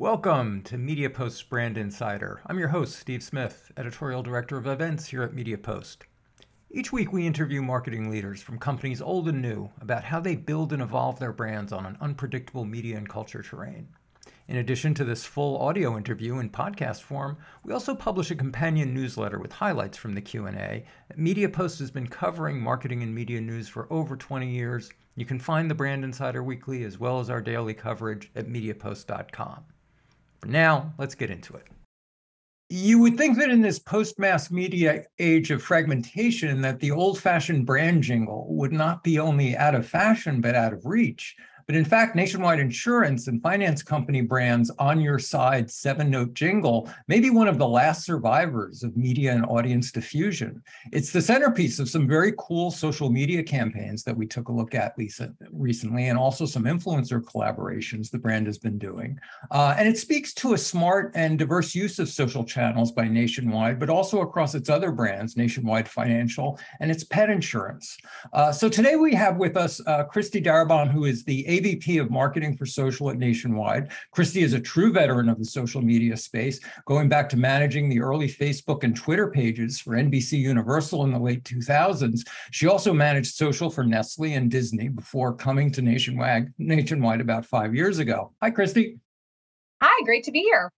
Welcome to MediaPost's Brand Insider. I'm your host, Steve Smith, Editorial Director of Events here at MediaPost. Each week, we interview marketing leaders from companies old and new about how they build and evolve their brands on an unpredictable media and culture terrain. In addition to this full audio interview in podcast form, we also publish a companion newsletter with highlights from the Q&A. MediaPost has been covering marketing and media news for over 20 years. You can find the Brand Insider Weekly as well as our daily coverage at mediapost.com. For now, let's get into it. You would think that in this post-mass media age of fragmentation that the old-fashioned brand jingle would not be only out of fashion but out of reach. But in fact, Nationwide Insurance and finance company brands on your side seven note jingle may be one of the last survivors of media and audience diffusion. It's the centerpiece of some very cool social media campaigns that we took a look at Lisa, recently, and also some influencer collaborations the brand has been doing. Uh, and it speaks to a smart and diverse use of social channels by Nationwide, but also across its other brands, Nationwide Financial and its pet insurance. Uh, so today we have with us uh, Kristi Daraban, who is the AVP of Marketing for Social at Nationwide. Kristi is a true veteran of the social media space, going back to managing the early Facebook and Twitter pages for NBC Universal in the late 2000s. She also managed social for Nestle and Disney before coming to Nationwide, Nationwide about five years ago. Hi, Kristi. Hi, great to be here.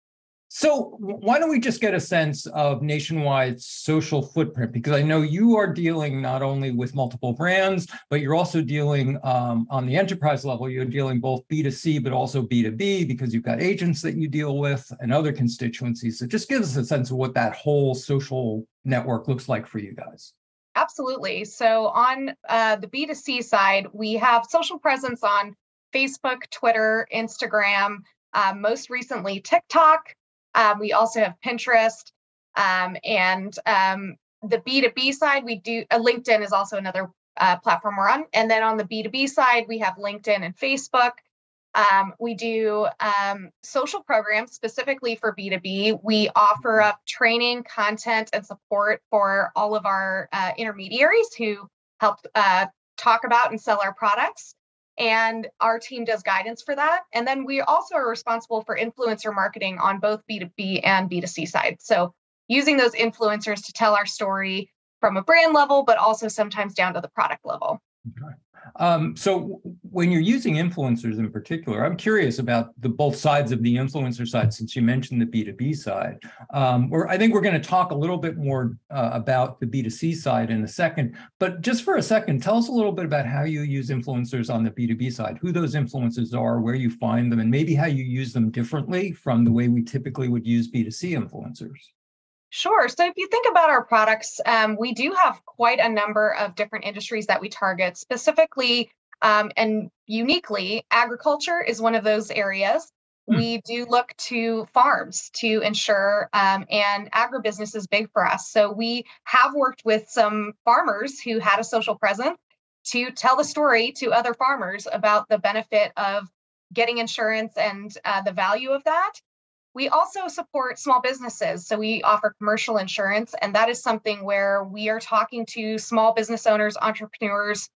So, why don't we just get a sense of nationwide social footprint? Because I know you are dealing not only with multiple brands, but you're also dealing um, on the enterprise level, you're dealing both B2C, but also B2B, because you've got agents that you deal with and other constituencies. So, just give us a sense of what that whole social network looks like for you guys. Absolutely. So, on uh, the B2C side, we have social presence on Facebook, Twitter, Instagram, um, most recently TikTok. Um, we also have Pinterest. Um, and um, the B2B side, we do uh, LinkedIn is also another uh, platform we're on. And then on the B2B side, we have LinkedIn and Facebook. Um, we do um, social programs specifically for B2B. We offer up training, content, and support for all of our uh, intermediaries who help uh, talk about and sell our products and our team does guidance for that. And then we also are responsible for influencer marketing on both B2B and B2C side. So using those influencers to tell our story from a brand level, but also sometimes down to the product level. Okay. Um, so when you're using influencers in particular, I'm curious about the both sides of the influencer side, since you mentioned the B2B side. Um, where I think we're going to talk a little bit more uh, about the B2C side in a second. But just for a second, tell us a little bit about how you use influencers on the B2B side, who those influencers are, where you find them, and maybe how you use them differently from the way we typically would use B2C influencers. Sure. So if you think about our products, um, we do have quite a number of different industries that we target. Specifically um, and uniquely, agriculture is one of those areas. Hmm. We do look to farms to ensure, um, and agribusiness is big for us. So we have worked with some farmers who had a social presence to tell the story to other farmers about the benefit of getting insurance and uh, the value of that. We also support small businesses. So we offer commercial insurance, and that is something where we are talking to small business owners, entrepreneurs,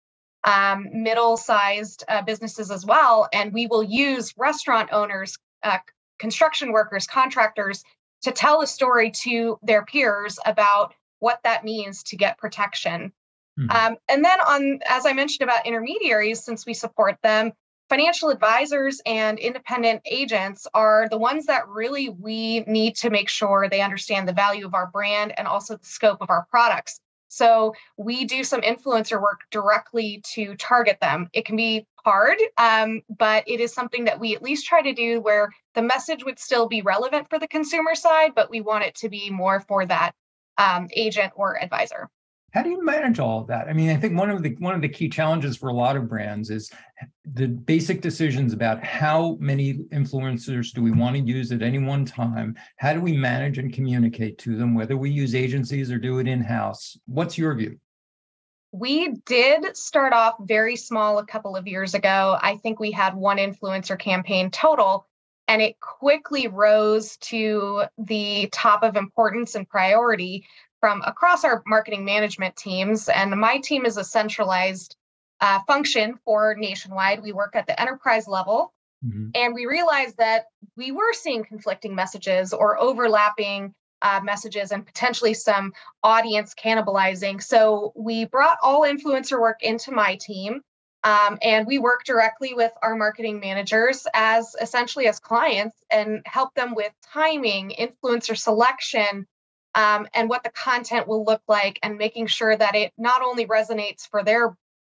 um, middle sized uh, businesses as well. And we will use restaurant owners, uh, construction workers, contractors to tell a story to their peers about what that means to get protection. Mm-hmm. Um, and then on, as I mentioned about intermediaries, since we support them, financial advisors and independent agents are the ones that really we need to make sure they understand the value of our brand and also the scope of our products. So we do some influencer work directly to target them. It can be hard, um, but it is something that we at least try to do where the message would still be relevant for the consumer side, but we want it to be more for that um, agent or advisor. How do you manage all of that? I mean, I think one of the one of the key challenges for a lot of brands is the basic decisions about how many influencers do we want to use at any one time? How do we manage and communicate to them, whether we use agencies or do it in-house? What's your view? We did start off very small a couple of years ago. I think we had one influencer campaign total, and it quickly rose to the top of importance and priority from across our marketing management teams. And my team is a centralized uh, function for Nationwide. We work at the enterprise level. Mm-hmm. And we realized that we were seeing conflicting messages or overlapping uh, messages and potentially some audience cannibalizing. So we brought all influencer work into my team. Um, and we work directly with our marketing managers as essentially as clients and help them with timing, influencer selection, um, and what the content will look like, and making sure that it not only resonates for their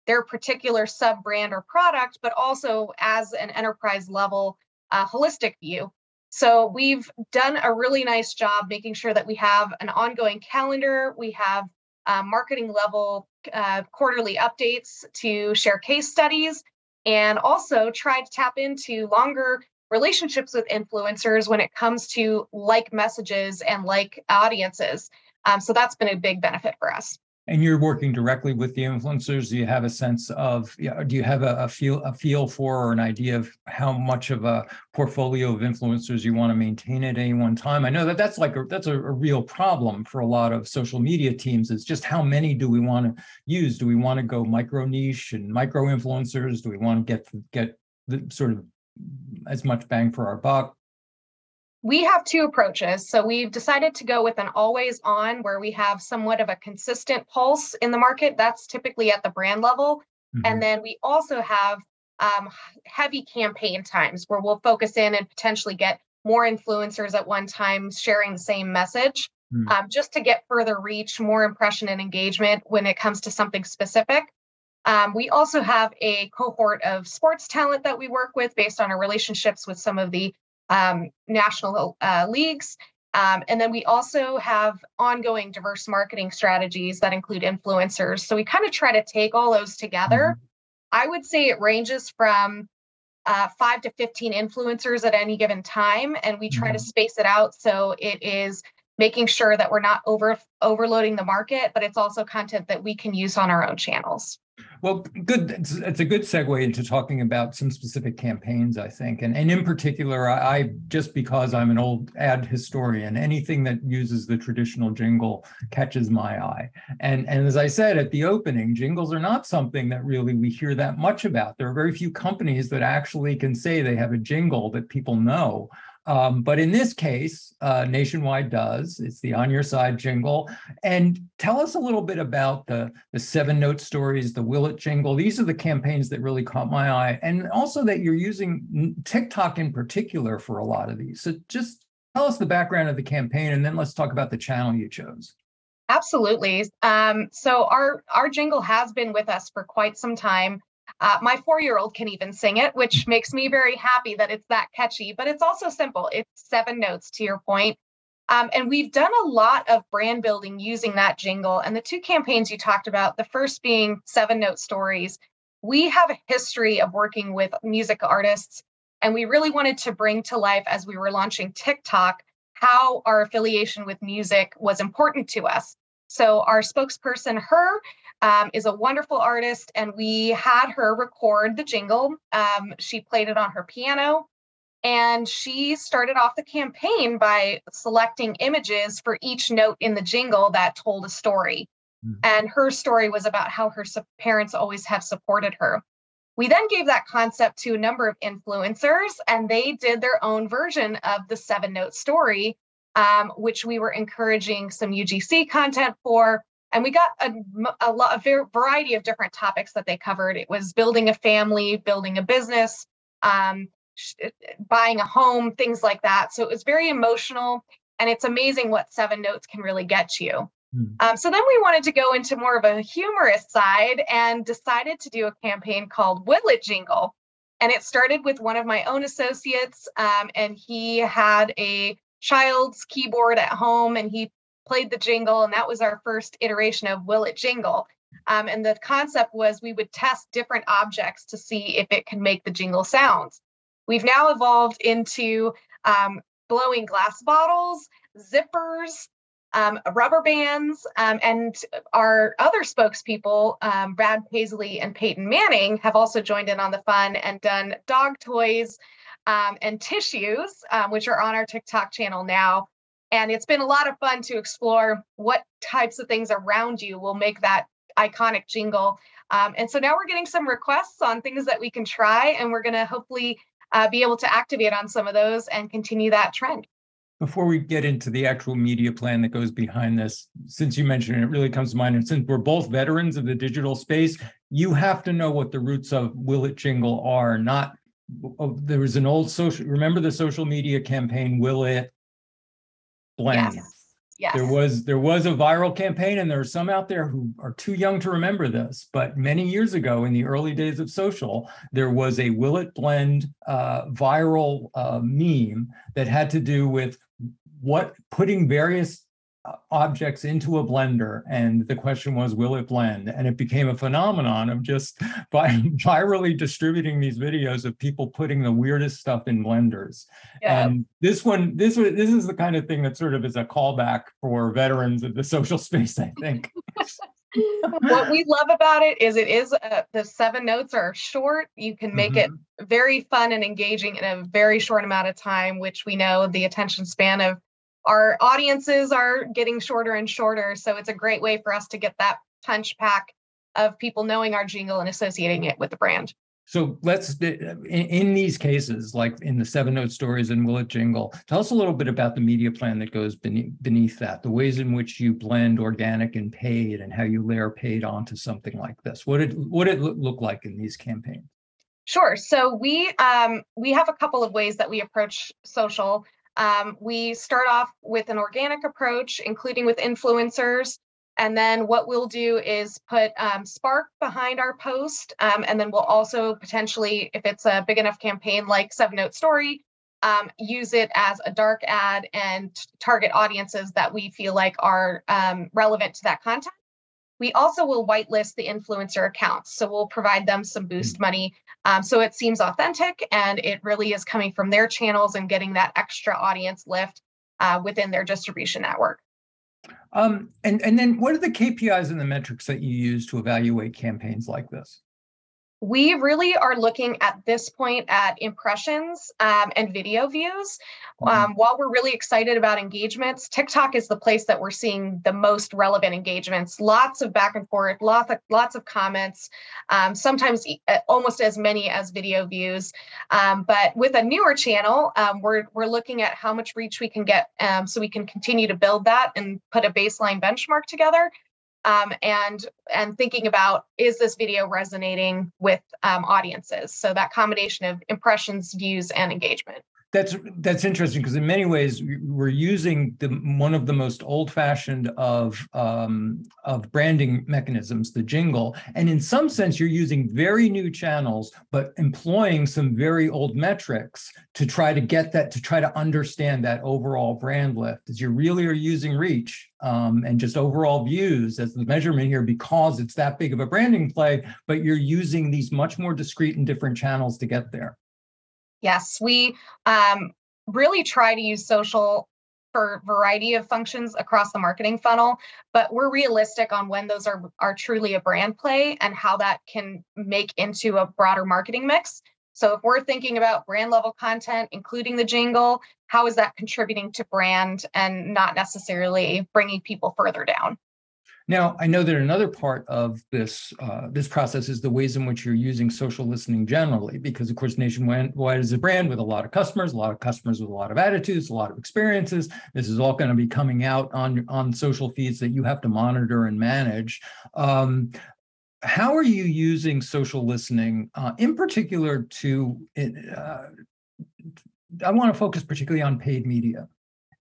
their particular sub brand or product, but also as an enterprise level uh, holistic view. So we've done a really nice job making sure that we have an ongoing calendar, we have uh, marketing level uh, quarterly updates to share case studies, and also try to tap into longer relationships with influencers when it comes to like messages and like audiences. Um, so that's been a big benefit for us. And you're working directly with the influencers? Do you have a sense of do you have a, a, feel a feel for or an idea of how much of a portfolio of influencers you want to maintain at any one time? I know that that's like a, that's a, a real problem for a lot of social media teams is just how many do we want to use? Do we want to go micro niche and micro influencers? Do we want to get get the sort of as much bang for our buck we have two approaches. So we've decided to go with an always on where we have somewhat of a consistent pulse in the market. That's typically at the brand level. Mm-hmm. And then we also have um, heavy campaign times where we'll focus in and potentially get more influencers at one time sharing the same message mm-hmm. um, just to get further reach, more impression and engagement when it comes to something specific. Um, we also have a cohort of sports talent that we work with based on our relationships with some of the um, national uh, leagues. Um, and then we also have ongoing diverse marketing strategies that include influencers. So we kind of try to take all those together. Mm-hmm. I would say it ranges from uh, five to 15 influencers at any given time. And we try mm-hmm. to space it out so it is making sure that we're not over overloading the market, but it's also content that we can use on our own channels. Well, good. It's, it's, a good segue into talking about some specific campaigns, I think, and and in particular, I, I, just because I'm an old ad historian, anything that uses the traditional jingle catches my eye. And and as I said at the opening, jingles are not something that really we hear that much about. There are very few companies that actually can say they have a jingle that people know. Um, but in this case, uh, Nationwide does. It's the On Your Side jingle. And tell us a little bit about the, the seven note stories, the Will It jingle. These are the campaigns that really caught my eye. And also that you're using TikTok in particular for a lot of these. So just tell us the background of the campaign and then let's talk about the channel you chose. Absolutely. Um, so our our jingle has been with us for quite some time. Uh, my four year old can even sing it, which makes me very happy that it's that catchy, but it's also simple. It's seven notes to your point. Um, and we've done a lot of brand building using that jingle. And the two campaigns you talked about, the first being Seven Note Stories, we have a history of working with music artists. And we really wanted to bring to life as we were launching TikTok how our affiliation with music was important to us. So, our spokesperson, H.E.R., um, is a wonderful artist, and we had her record the jingle. Um, she played it on her piano, and she started off the campaign by selecting images for each note in the jingle that told a story. Mm-hmm. And her story was about how her parents always have supported her. We then gave that concept to a number of influencers, and they did their own version of the seven note story, um, which we were encouraging some UGC content for and we got a, a lot a variety of different topics that they covered. It was building a family building a business um, eh, buying a home things like that. So it was very emotional and it's amazing what seven notes can really get you. Mm. um, so then we wanted to go into more of a humorous side and decided to do a campaign called Will It Jingle. And it started with one of my own associates um, and he had a child's keyboard at home and he played the jingle, and that was our first iteration of Will It Jingle. Um, and the concept was we would test different objects to see if it could make the jingle sounds. We've now evolved into um, blowing glass bottles, zippers, um, rubber bands, um, and our other spokespeople, um, Brad Paisley and Peyton Manning, have also joined in on the fun and done dog toys um, and tissues, which are on our TikTok channel now. And it's been a lot of fun to explore what types of things around you will make that iconic jingle. Um, and so now we're getting some requests on things that we can try, and we're going to hopefully uh, be able to activate on some of those and continue that trend. Before we get into the actual media plan that goes behind this, since you mentioned it, it really comes to mind. And since we're both veterans of the digital space, you have to know what the roots of Will It Jingle are. Not oh, there was an old social. Remember the social media campaign, Will It Blend? Yes. Yes. There was there was a viral campaign, and there are some out there who are too young to remember this. But many years ago, in the early days of social, there was a Will It Blend uh, viral uh, meme that had to do with what putting various objects into a blender and the question was will it blend and it became a phenomenon of just by virally distributing these videos of people putting the weirdest stuff in blenders yeah. and this one this this is the kind of thing that sort of is a callback for veterans of the social space i think what we love about it is it is uh, the seven notes are short you can make mm-hmm. it very fun and engaging in a very short amount of time which we know the attention span of our audiences are getting shorter and shorter. So it's a great way for us to get that punch pack of people knowing our jingle and associating it with the brand. So let's, in, in, these cases, like in the Seven Note Stories and Will It Jingle, tell us a little bit about the media plan that goes beneath, beneath that, the ways in which you blend organic and paid and how you layer paid onto something like this. What did what did it look like in these campaigns? Sure. So we um, we have a couple of ways that we approach social. Um, we start off with an organic approach, including with influencers. And then what we'll do is put um, Spark behind our post. Um, and then we'll also potentially, if it's a big enough campaign like Seven Note Story, um, use it as a dark ad and target audiences that we feel like are um, relevant to that content. We also will whitelist the influencer accounts. So we'll provide them some boost mm. money. Um, so it seems authentic and it really is coming from their channels and getting that extra audience lift uh, within their distribution network. Um, and, and then what are the KPIs and the metrics that you use to evaluate campaigns like this? We really are looking at this point at impressions um, and video views. Mm-hmm. Um, while we're really excited about engagements, TikTok is the place that we're seeing the most relevant engagements. Lots of back and forth, lots of lots of comments, um, sometimes uh, almost as many as video views. Um, but with a newer channel, um, we're we're looking at how much reach we can get, um, so we can continue to build that and put a baseline benchmark together um, and and thinking about is this video resonating with um, audiences? So that combination of impressions views and engagement that's that's interesting because in many ways we're using the one of the most old-fashioned of um, of branding mechanisms, the jingle, and in some sense you're using very new channels, but employing some very old metrics to try to get that to try to understand that overall brand lift. As you really are using reach um, and just overall views as the measurement here because it's that big of a branding play, but you're using these much more discrete and different channels to get there. Yes, we um, really try to use social for variety of functions across the marketing funnel, but we're realistic on when those are are truly a brand play and how that can make into a broader marketing mix. So if we're thinking about brand level content, including the jingle, how is that contributing to brand and not necessarily bringing people further down? Now, I know that another part of this uh, this process is the ways in which you're using social listening generally, because of course, Nationwide is a brand with a lot of customers, a lot of customers with a lot of attitudes, a lot of experiences. This is all going to be coming out on on social feeds that you have to monitor and manage. Um, how are you using social listening, uh, in particular, to? Uh, I want to focus particularly on paid media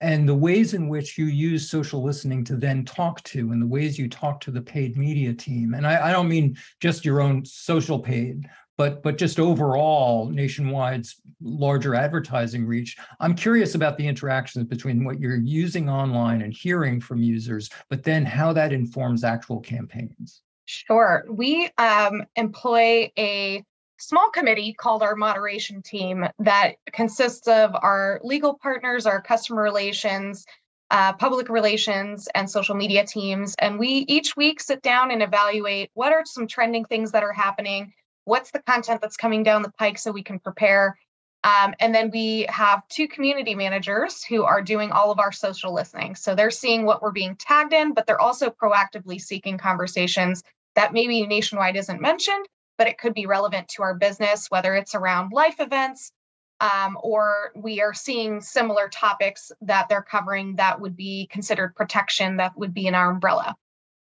and the ways in which you use social listening to then talk to and the ways you talk to the paid media team and i, I don't mean just your own social paid but but just overall nationwide's larger advertising reach i'm curious about the interactions between what you're using online and hearing from users but then how that informs actual campaigns. Sure. We um, employ a small committee called our moderation team that consists of our legal partners, our customer relations, uh, public relations, and social media teams. And we each week sit down and evaluate what are some trending things that are happening, what's the content that's coming down the pike so we can prepare. Um, and then we have two community managers who are doing all of our social listening. So they're seeing what we're being tagged in, but they're also proactively seeking conversations that maybe nationwide isn't mentioned but it could be relevant to our business, whether it's around life events, um, or we are seeing similar topics that they're covering that would be considered protection that would be in our umbrella.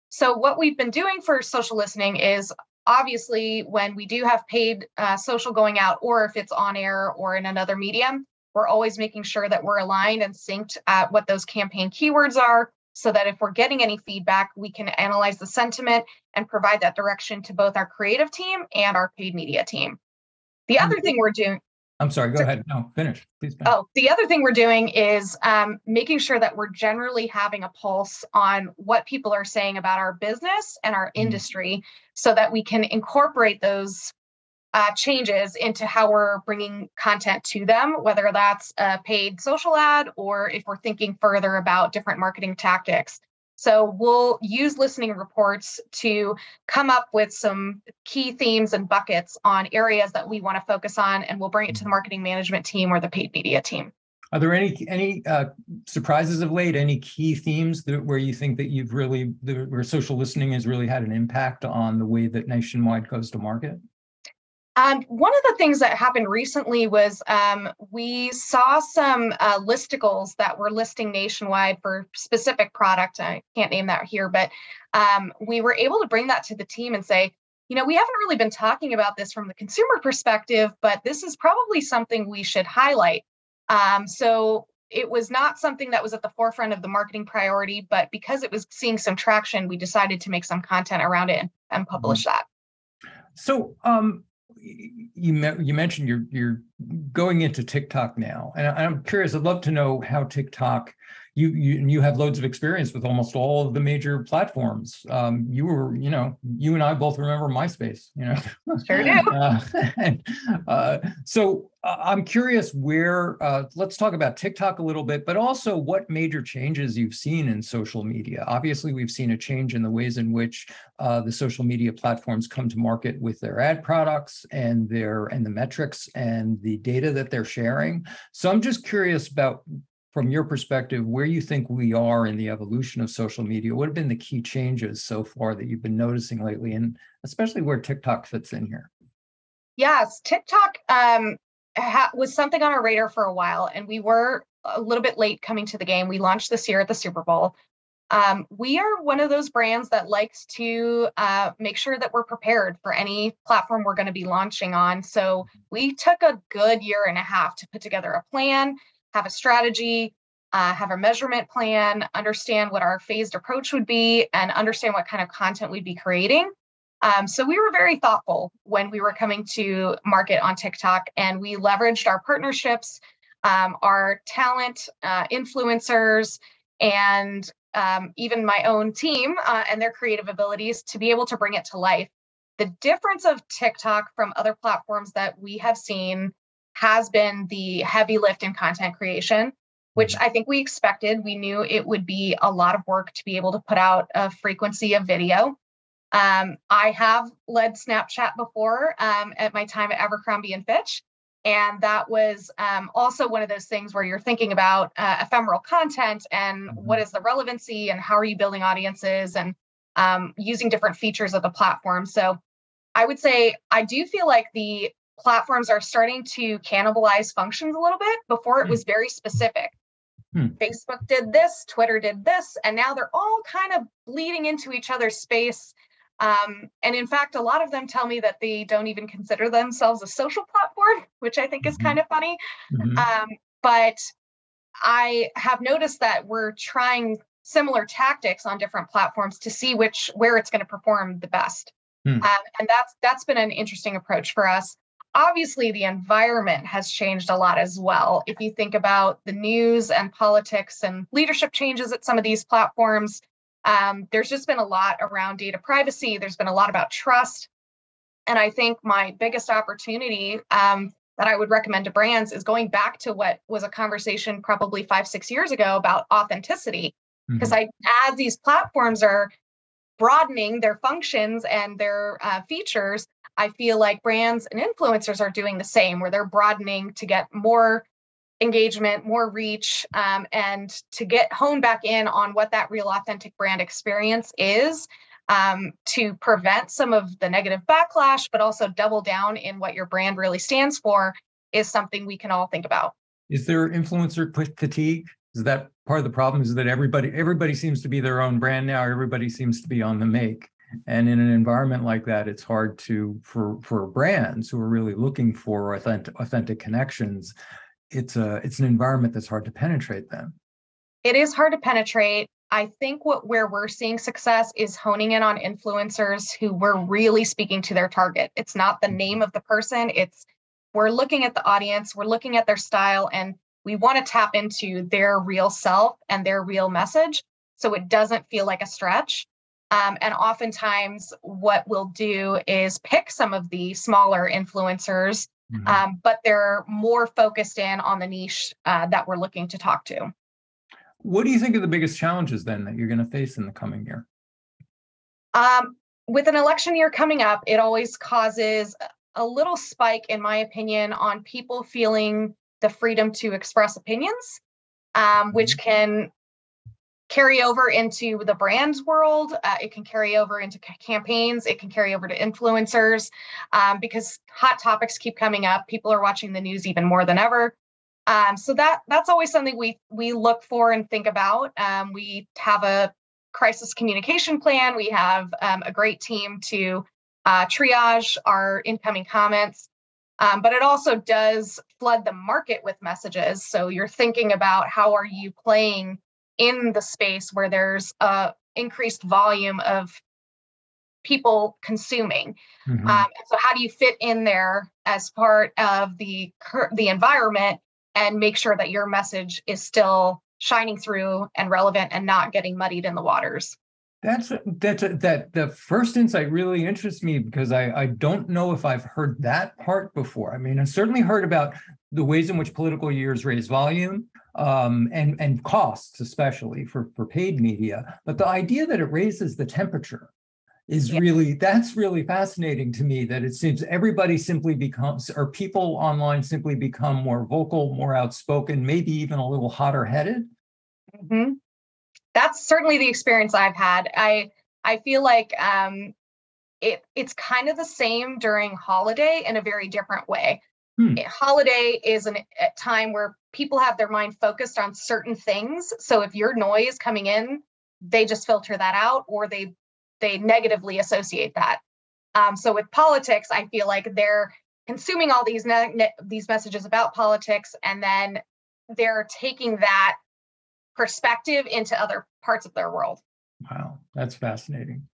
So, what we've been doing for social listening is obviously when we do have paid uh, social going out, or if it's on air or in another medium, we're always making sure that we're aligned and synced at what those campaign keywords are so that if we're getting any feedback, we can analyze the sentiment and provide that direction to both our creative team and our paid media team. The other thing we're doing, I'm sorry, go ahead. No, finish, please. Finish. Oh, the other thing we're doing is um, making sure that we're generally having a pulse on what people are saying about our business and our mm. industry so that we can incorporate those uh, changes into how we're bringing content to them, whether that's a paid social ad or if we're thinking further about different marketing tactics. So we'll use listening reports to come up with some key themes and buckets on areas that we want to focus on, and we'll bring it to the marketing management team or the paid media team. Are there any any uh, surprises of late? Any key themes that where you think that you've really where social listening has really had an impact on the way that Nationwide goes to market? Um, one of the things that happened recently was um, we saw some uh, listicles that were listing nationwide for specific product. I can't name that here, but um, we were able to bring that to the team and say, you know, we haven't really been talking about this from the consumer perspective, but this is probably something we should highlight. Um, so it was not something that was at the forefront of the marketing priority, but because it was seeing some traction, we decided to make some content around it and, and publish mm-hmm. that. So, um, you you mentioned you're you're going into TikTok now, and I'm curious. I'd love to know how TikTok. You you you have loads of experience with almost all of the major platforms. Um, you were, you know, you and I both remember MySpace. You know, sure do. uh, and, uh, so uh, I'm curious where. Uh, let's talk about TikTok a little bit, but also what major changes you've seen in social media. Obviously, we've seen a change in the ways in which uh, the social media platforms come to market with their ad products and their and the metrics and the data that they're sharing. So I'm just curious about from your perspective, where you think we are in the evolution of social media. What have been the key changes so far that you've been noticing lately, and especially where TikTok fits in here? Yes, TikTok um, ha- was something on our radar for a while, and we were a little bit late coming to the game. We launched this year at the Super Bowl. Um, we are one of those brands that likes to uh, make sure that we're prepared for any platform we're going to be launching on. So we took a good year and a half to put together a plan, have a strategy, uh, have a measurement plan, understand what our phased approach would be, and understand what kind of content we'd be creating. Um, so we were very thoughtful when we were coming to market on TikTok, and we leveraged our partnerships, um, our talent, uh, influencers, and um, even my own team uh, and their creative abilities to be able to bring it to life. The difference of TikTok from other platforms that we have seen has been the heavy lift in content creation, which mm-hmm. I think we expected. We knew it would be a lot of work to be able to put out a frequency of video. Um, I have led Snapchat before um, at my time at Abercrombie and Fitch. And that was um, also one of those things where you're thinking about uh, ephemeral content and mm-hmm. what is the relevancy and how are you building audiences and um, using different features of the platform. So I would say I do feel like the platforms are starting to cannibalize functions a little bit. Before it hmm. was very specific. Hmm. Facebook did this, Twitter did this, and now they're all kind of bleeding into each other's space um, and in fact, a lot of them tell me that they don't even consider themselves a social platform, which I think is mm-hmm. kind of funny. Mm-hmm. Um, but I have noticed that we're trying similar tactics on different platforms to see which where it's going to perform the best. Mm. Um, and that's that's been an interesting approach for us. Obviously, the environment has changed a lot as well. If you think about the news and politics and leadership changes at some of these platforms, um, there's just been a lot around data privacy. There's been a lot about trust. And I think my biggest opportunity um, that I would recommend to brands is going back to what was a conversation probably five, six years ago about authenticity. Because mm-hmm. I, as these platforms are broadening their functions and their uh, features, I feel like brands and influencers are doing the same, where they're broadening to get more engagement, more reach, um, and to get honed back in on what that real authentic brand experience is um, to prevent some of the negative backlash, but also double down in what your brand really stands for is something we can all think about. Is there influencer fatigue? Is that part of the problem? Is that everybody everybody seems to be their own brand now? Everybody seems to be on the make, and in an environment like that, it's hard to for for brands who are really looking for authentic authentic connections. It's a it's an environment that's hard to penetrate. Then it is hard to penetrate. I think what where we're seeing success is honing in on influencers who we're really speaking to their target. It's not the name of the person, it's we're looking at the audience, we're looking at their style and we want to tap into their real self and their real message so it doesn't feel like a stretch. Um, and oftentimes, what we'll do is pick some of the smaller influencers, mm-hmm. um, but they're more focused in on the niche uh, that we're looking to talk to. What do you think are the biggest challenges then that you're going to face in the coming year? Um, with an election year coming up, it always causes a little spike, in my opinion, on people feeling the freedom to express opinions, um, which mm-hmm. can carry over into the brands world. Uh, it can carry over into c- campaigns. It can carry over to influencers um, because hot topics keep coming up. People are watching the news even more than ever. Um, so that that's always something we we look for and think about. Um, we have a crisis communication plan. We have um, a great team to uh, triage our incoming comments. Um, but it also does flood the market with messages. So you're thinking about how are you playing in the space where there's a increased volume of people consuming. Mm-hmm. Um, so how do you fit in there as part of the the environment and make sure that your message is still shining through and relevant and not getting muddied in the waters. That's that's that the first insight really interests me because I I don't know if I've heard that part before. I mean, I've certainly heard about the ways in which political years raise volume um, and and costs, especially for for paid media. But the idea that it raises the temperature is yeah. really that's really fascinating to me that it seems everybody simply becomes or people online simply become more vocal more outspoken maybe even a little hotter headed mm-hmm. That's certainly the experience i've had i i feel like um it it's kind of the same during holiday in a very different way hmm. holiday is an, a time where people have their mind focused on certain things so if your noise coming in they just filter that out or they they negatively associate that. Um, so with politics, I feel like they're consuming all these ne- ne- these messages about politics, and then they're taking that perspective into other parts of their world. Wow, that's fascinating.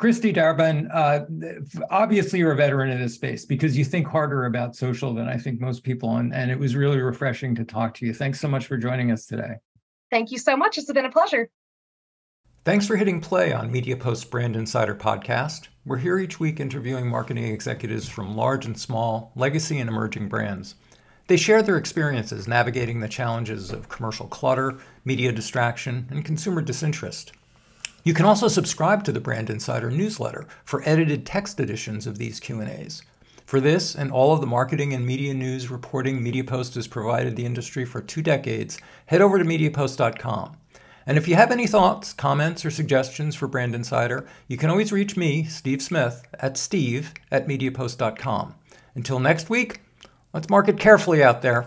Kristi Daraban, uh, obviously you're a veteran in this space because you think harder about social than I think most people, and, and it was really refreshing to talk to you. Thanks so much for joining us today. Thank you so much. It's been a pleasure. Thanks for hitting play on MediaPost Brand Insider Podcast. We're here each week interviewing marketing executives from large and small, legacy and emerging brands. They share their experiences navigating the challenges of commercial clutter, media distraction, and consumer disinterest. You can also subscribe to the Brand Insider newsletter for edited text editions of these Q&As. For this and all of the marketing and media news reporting MediaPost has provided the industry for two decades, head over to mediapost.com. And if you have any thoughts, comments, or suggestions for Brand Insider, you can always reach me, Steve Smith, at steve at mediapost.com. Until next week, let's market carefully out there.